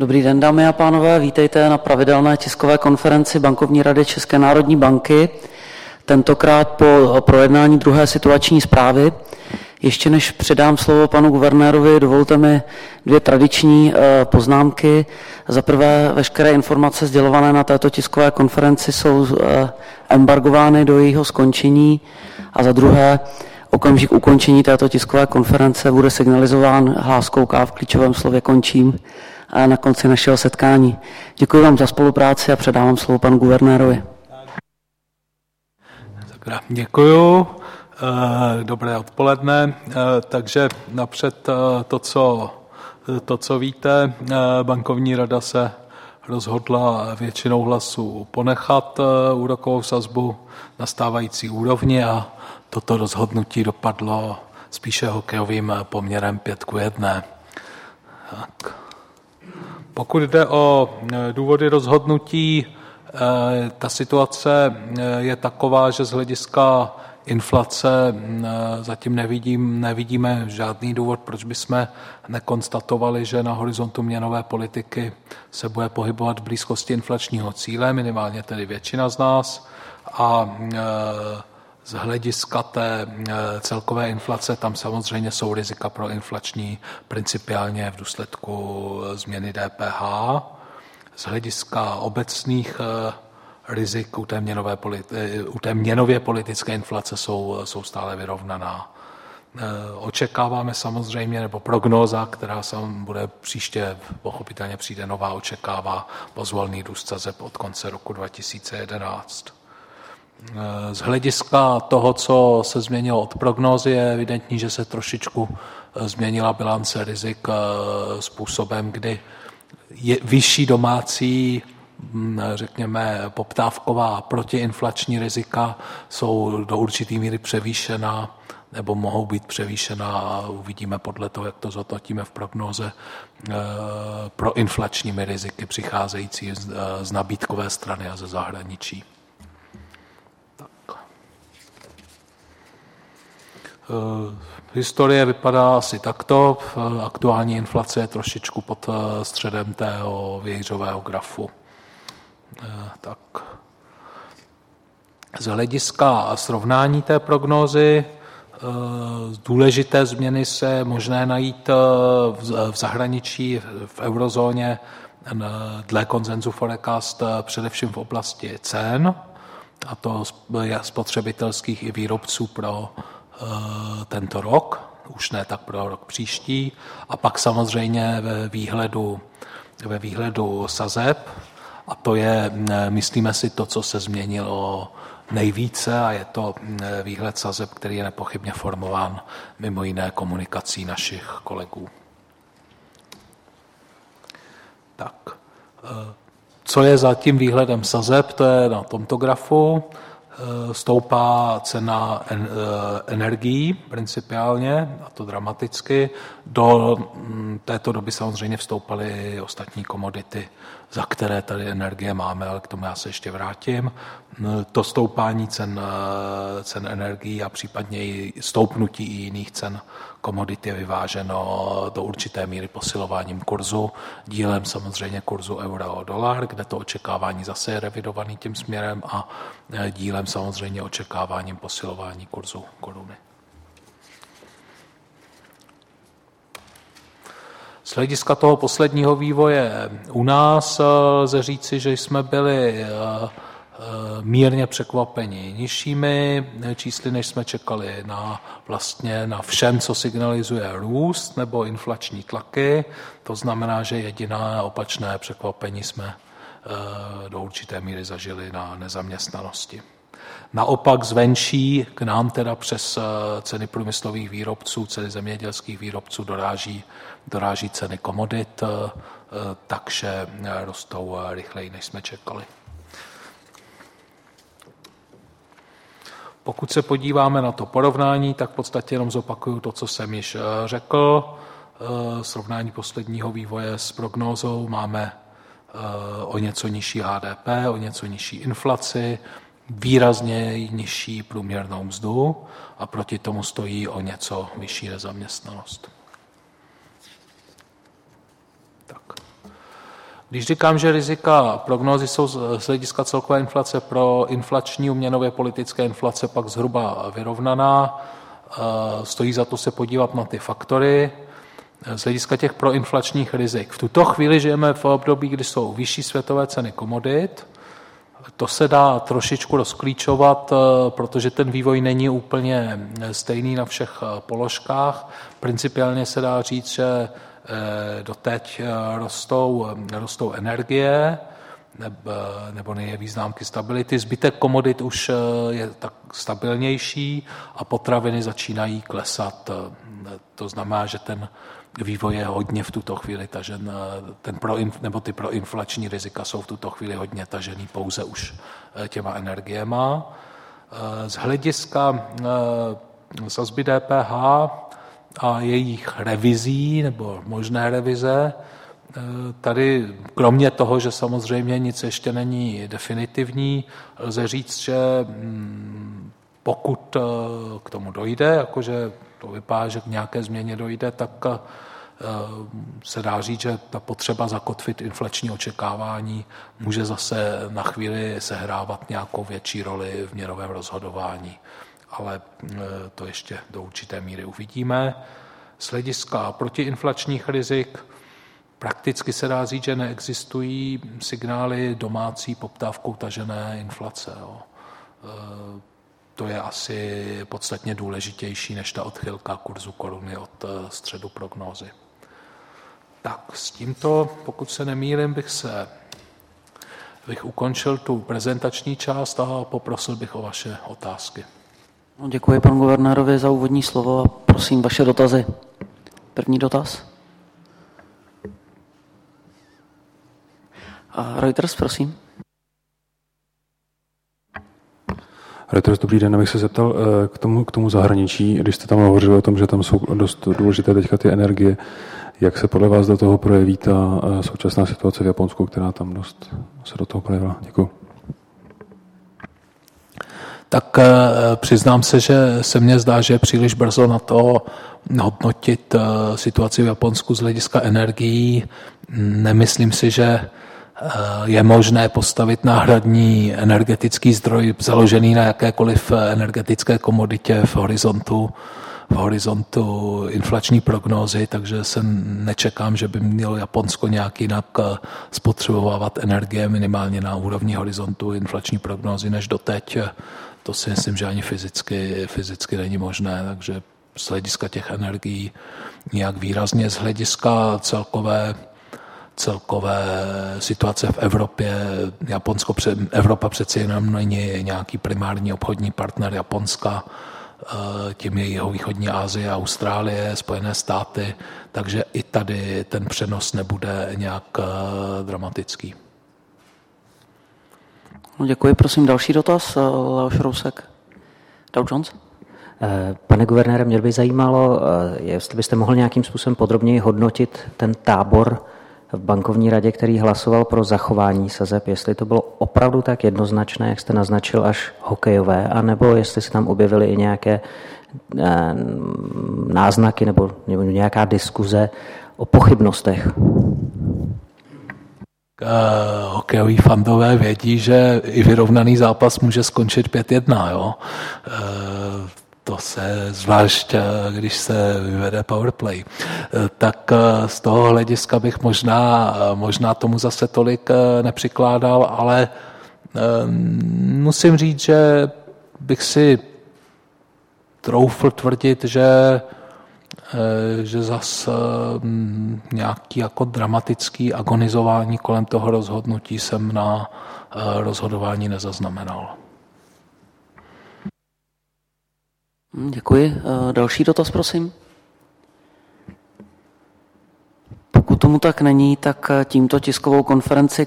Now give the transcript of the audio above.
Dobrý den, dámy a pánové, vítejte na pravidelné tiskové konferenci Bankovní rady České národní banky. Tentokrát po projednání druhé situační zprávy. Ještě než předám slovo panu guvernérovi, dovolte mi dvě tradiční eh, poznámky. Za prvé, veškeré informace sdělované na této tiskové konferenci jsou eh, embargovány do jejího skončení. A za druhé, okamžik ukončení této tiskové konference bude signalizován hláskou K v klíčovém slově končím a na konci našeho setkání. Děkuji vám za spolupráci a předávám slovo panu guvernérovi. Děkuji. Eh, dobré odpoledne. Eh, takže napřed eh, to, co, to, co víte, bankovní rada se rozhodla většinou hlasů ponechat úrokovou sazbu na stávající úrovni a toto rozhodnutí dopadlo spíše hokejovým poměrem 5 k 1. Tak. Pokud jde o důvody rozhodnutí, ta situace je taková, že z hlediska inflace zatím nevidím, nevidíme žádný důvod, proč bychom nekonstatovali, že na horizontu měnové politiky se bude pohybovat v blízkosti inflačního cíle, minimálně tedy většina z nás. A z hlediska té eh, celkové inflace tam samozřejmě jsou rizika pro inflační principiálně v důsledku změny DPH. Z hlediska obecných rizik u té, měnové, eh, u té měnově politické inflace jsou, jsou stále vyrovnaná. Očekáváme samozřejmě, nebo prognóza, která se bude příště, pochopitelně přijde nová, očekává pozvolný růst sazeb od konce roku 2011. Eh, z hlediska toho, co se změnilo od prognózy, je evidentní, že se trošičku změnila bilance rizik způsobem, kdy je vyšší domácí Mm, řekněme, poptávková protiinflační rizika jsou do určitý míry převýšená nebo mohou být převýšená, uvidíme podle toho, jak to zhodnotíme v prognoze, eh, pro inflačními riziky přicházející eh, z nabídkové strany a ze zahraničí. Tak. Eh, historie vypadá asi takto. Aktuální inflace je trošičku pod středem tého vějířového grafu. Eh, tak z hlediska srovnání té prognózy eh, důležité změny se možné najít eh, v zahraničí, v eurozóně, dle konzenzu Forecast především v oblasti cen, a to spotřebitelských i výrobců pro tento rok, už ne tak pro rok příští, a pak samozřejmě ve výhledu, ve výhledu sazeb, a to je, myslíme si, to, co se změnilo nejvíce a je to výhled sazeb, který je nepochybně formován mimo jiné komunikací našich kolegů. Tak, co je za tím výhledem sazeb, to je na tomto grafu. E, stoupá cena e, energií principiálně, a to dramaticky. Do této doby samozřejmě vstoupaly ostatní komodity za které tady energie máme, ale k tomu já se ještě vrátím. To stoupání cen, cen energií a případně i stoupnutí i jiných cen komodit je vyváženo do určité míry posilováním kurzu, dílem samozřejmě kurzu euro o dolar, kde to očekávání zase je revidovaný tím směrem a dílem samozřejmě očekáváním posilování kurzu koruny. Z hlediska toho posledního vývoje u nás eh, lze říci, že jsme byli eh, eh, mírně překvapeni nižšími čísly, než jsme čekali na, vlastně na všem, co signalizuje růst nebo inflační tlaky. To znamená, že jediné opačné překvapení jsme do určité míry zažili na nezaměstnanosti. Naopak zvenčí k nám teda přes ceny průmyslových výrobců, ceny zemědělských výrobců doráží doráží ceny komodit, eh, takže rostou rychleji, než jsme čekali. Pokud se podíváme na to porovnání, tak v podstatě jenom zopakuju to, co jsem již eh, řekl. Eh, srovnání posledního vývoje s prognózou máme o něco nižší HDP, o něco nižší inflaci, výrazně nižší průměrnou mzdu a proti tomu stojí o něco vyšší nezaměstnanost. Když říkám, že rizika prognózy jsou z hlediska celkové inflace pro inflační uměnově politické inflace pak zhruba vyrovnaná, stojí za to se podívat na ty faktory z hlediska těch proinflačních rizik. V tuto chvíli žijeme v období, kdy jsou vyšší světové ceny komodit, to se dá trošičku rozklíčovat, eh, protože ten vývoj není úplně stejný na všech eh, položkách. Principiálně se dá říct, že eh, doteď rostou, rostou energie, nebo nejeví známky stability. Zbytek komodit už je tak stabilnější a potraviny začínají klesat. To znamená, že ten vývoj je hodně v tuto chvíli tažen, ten pro, nebo ty proinflační rizika jsou v tuto chvíli hodně tažený pouze už eh, těma energiema. Eh, z hlediska eh, sazby DPH a jejich revizí nebo možné revize, Tady kromě toho, že samozřejmě nic ještě není definitivní, lze říct, že mm, pokud k tomu dojde, jakože to vypadá, že k nějaké změně dojde, tak eh, se dá říct, že ta potřeba zakotvit inflační očekávání může zase na chvíli sehrávat nějakou větší roli v měrovém rozhodování. Ale eh, to ještě do určité míry uvidíme. Z hlediska protiinflačních rizik prakticky se dá říct, že neexistují signály domácí poptávkou tažené inflace. To je asi podstatně důležitější než ta odchylka kurzu koruny od eh, středu prognózy. Tak s tímto, pokud se nemýlim, bych se bych ukončil tu prezentační část a poprosil bych o vaše otázky. No, děkuji panu guvernérovi za úvodní slovo a prosím vaše dotazy. První dotaz. A Reuters, prosím. Reuters, dobrý den, abych se zeptal eh, k tomu, k tomu zahraničí, když jste tam hovořili o tom, že tam jsou dost důležité teďka ty energie, jak se podle vás do toho projeví ta eh, současná situace v Japonsku, která tam dost se do toho projevila? Děkuji. Tak eh, přiznám se, že se mně zdá, že je příliš brzo na to hodnotit situaci v Japonsku z hlediska energií. Nemyslím si, že Eh, je možné postavit náhradní energetický zdroj založený na jakékoliv energetické komoditě v horizontu, v horizontu inflační prognózy, takže se nečekám, že by mělo Japonsko nějak jinak eh, spotřebovávat energie minimálně na úrovni horizontu inflační prognózy než doteď. To si myslím, že ani fyzicky, fyzicky není možné, takže z hlediska těch energií nějak výrazně, z hlediska celkové celkové situace v Evropě. Japonsko, Evropa přeci jenom není nějaký primární obchodní partner Japonska, eh, tím je jeho východní Asie, Austrálie, Spojené státy, takže i tady ten přenos nebude nějak eh, dramatický. No, děkuji, prosím další dotaz, eh, Leoš Rousek. Dow Jones? Pane guvernére, mě by zajímalo, jestli byste mohl nějakým způsobem podrobněji hodnotit ten tábor v bankovní radě, který hlasoval pro zachování sazeb, jestli to bylo opravdu tak jednoznačné, jak jste naznačil, až hokejové, anebo jestli se tam objevily i nějaké eh, náznaky nebo, nějaká diskuze o pochybnostech. Uh, hokejoví fandové vědí, že i vyrovnaný zápas může skončit 5-1. Jo? Uh, to se zvlášť, eh, když se vyvede powerplay, eh, tak eh, z toho hlediska bych možná, možná tomu zase tolik nepřikládal, ale musím říct, že bych si troufl tvrdit, že že zas nějaký jako dramatický agonizování kolem toho rozhodnutí jsem na rozhodování nezaznamenal. Děkuji. Eh, další dotaz, prosím. Pokud tomu tak není, tak eh, tímto tiskovou konferenci